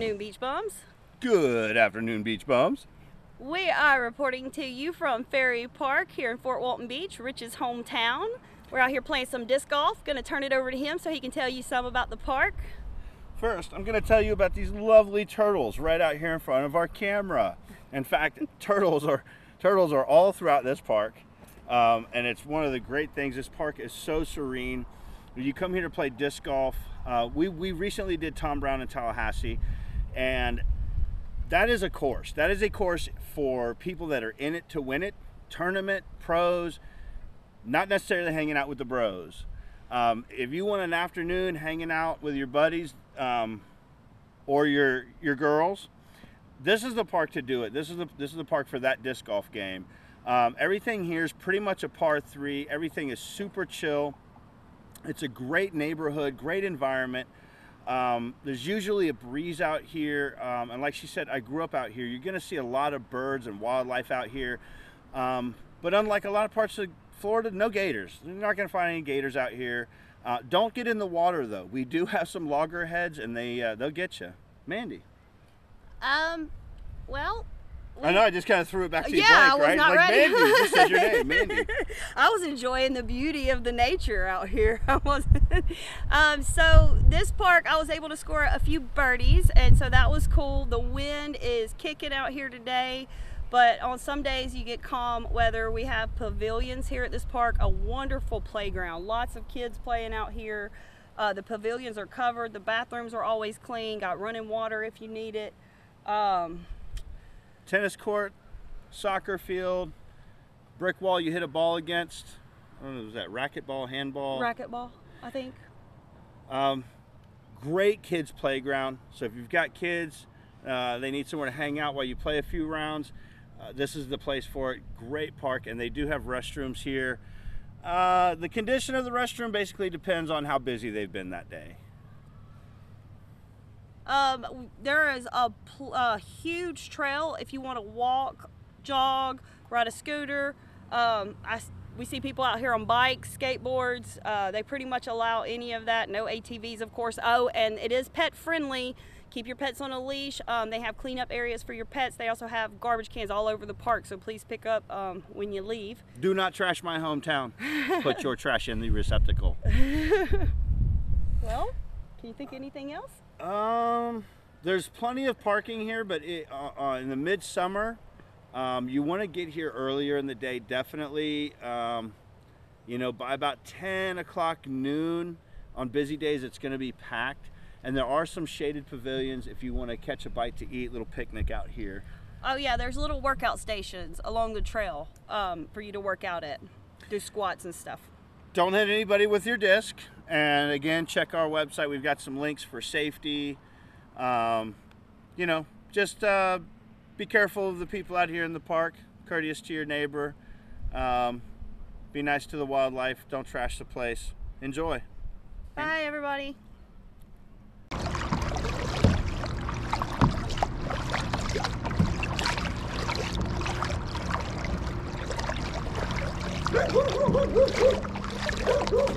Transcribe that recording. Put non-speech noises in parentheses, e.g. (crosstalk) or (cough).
afternoon, beach bums. Good afternoon, beach bums. We are reporting to you from Ferry Park here in Fort Walton Beach, Rich's hometown. We're out here playing some disc golf. Going to turn it over to him so he can tell you some about the park. First, I'm going to tell you about these lovely turtles right out here in front of our camera. In fact, (laughs) turtles are turtles are all throughout this park, um, and it's one of the great things. This park is so serene. You come here to play disc golf. Uh, we we recently did Tom Brown in Tallahassee, and that is a course. That is a course for people that are in it to win it. Tournament pros, not necessarily hanging out with the bros. Um, if you want an afternoon hanging out with your buddies um, or your your girls, this is the park to do it. This is the this is the park for that disc golf game. Um, everything here is pretty much a par three. Everything is super chill. It's a great neighborhood, great environment. Um, there's usually a breeze out here, um, and like she said, I grew up out here. You're going to see a lot of birds and wildlife out here, um, but unlike a lot of parts of Florida, no gators. You're not going to find any gators out here. Uh, don't get in the water though. We do have some loggerheads, and they uh, they'll get you. Mandy. Um, well, I know. I just kind of threw it back to you yeah, blank, I was right? not like ready. Mandy, just said your name, (laughs) Mandy. I was enjoying the beauty of the nature out here. (laughs) I was. um, so this park, I was able to score a few birdies, and so that was cool. The wind is kicking out here today, but on some days you get calm weather. We have pavilions here at this park, a wonderful playground. Lots of kids playing out here. Uh, the pavilions are covered. The bathrooms are always clean. Got running water if you need it. Um, Tennis court, soccer field, brick wall you hit a ball against. I don't know, was that racquetball, handball? racquetball, I think. Um, great kids playground. So if you've got kids, uh, they need somewhere to hang out while you play a few rounds. Uh, this is the place for it. Great park, and they do have restrooms here. Uh, the condition of the restroom basically depends on how busy they've been that day. Um, there is a, a huge trail if you want to walk, jog, ride a scooter. Um, I s we see people out here on bikes, skateboards. Uh, they pretty much allow any of that. No ATVs, of course. Oh, and it is pet friendly. Keep your pets on a leash. Um, they have cleanup areas for your pets. They also have garbage cans all over the park, so please pick up um, when you leave. Do not trash my hometown. Put your trash in the receptacle. (laughs) Well, can you think of anything else? Um, there's plenty of parking here, but it, uh, uh, in the midsummer, um, you want to get here earlier in the day. Definitely, um, you know, by about 10 o'clock noon on busy days, it's going to be packed. And there are some shaded pavilions if you want to catch a bite to eat, little picnic out here. Oh yeah, there's little workout stations along the trail um, for you to work out at, do squats and stuff don't hit anybody with your disc. And again, check our website. We've got some links for safety. Um, you know, just uh, be careful of the people out here in the park, courteous to your neighbor. Um, be nice to the wildlife. Don't trash the place. Enjoy. Bye, everybody. Woo, woo, woo, woo, woo. Woo!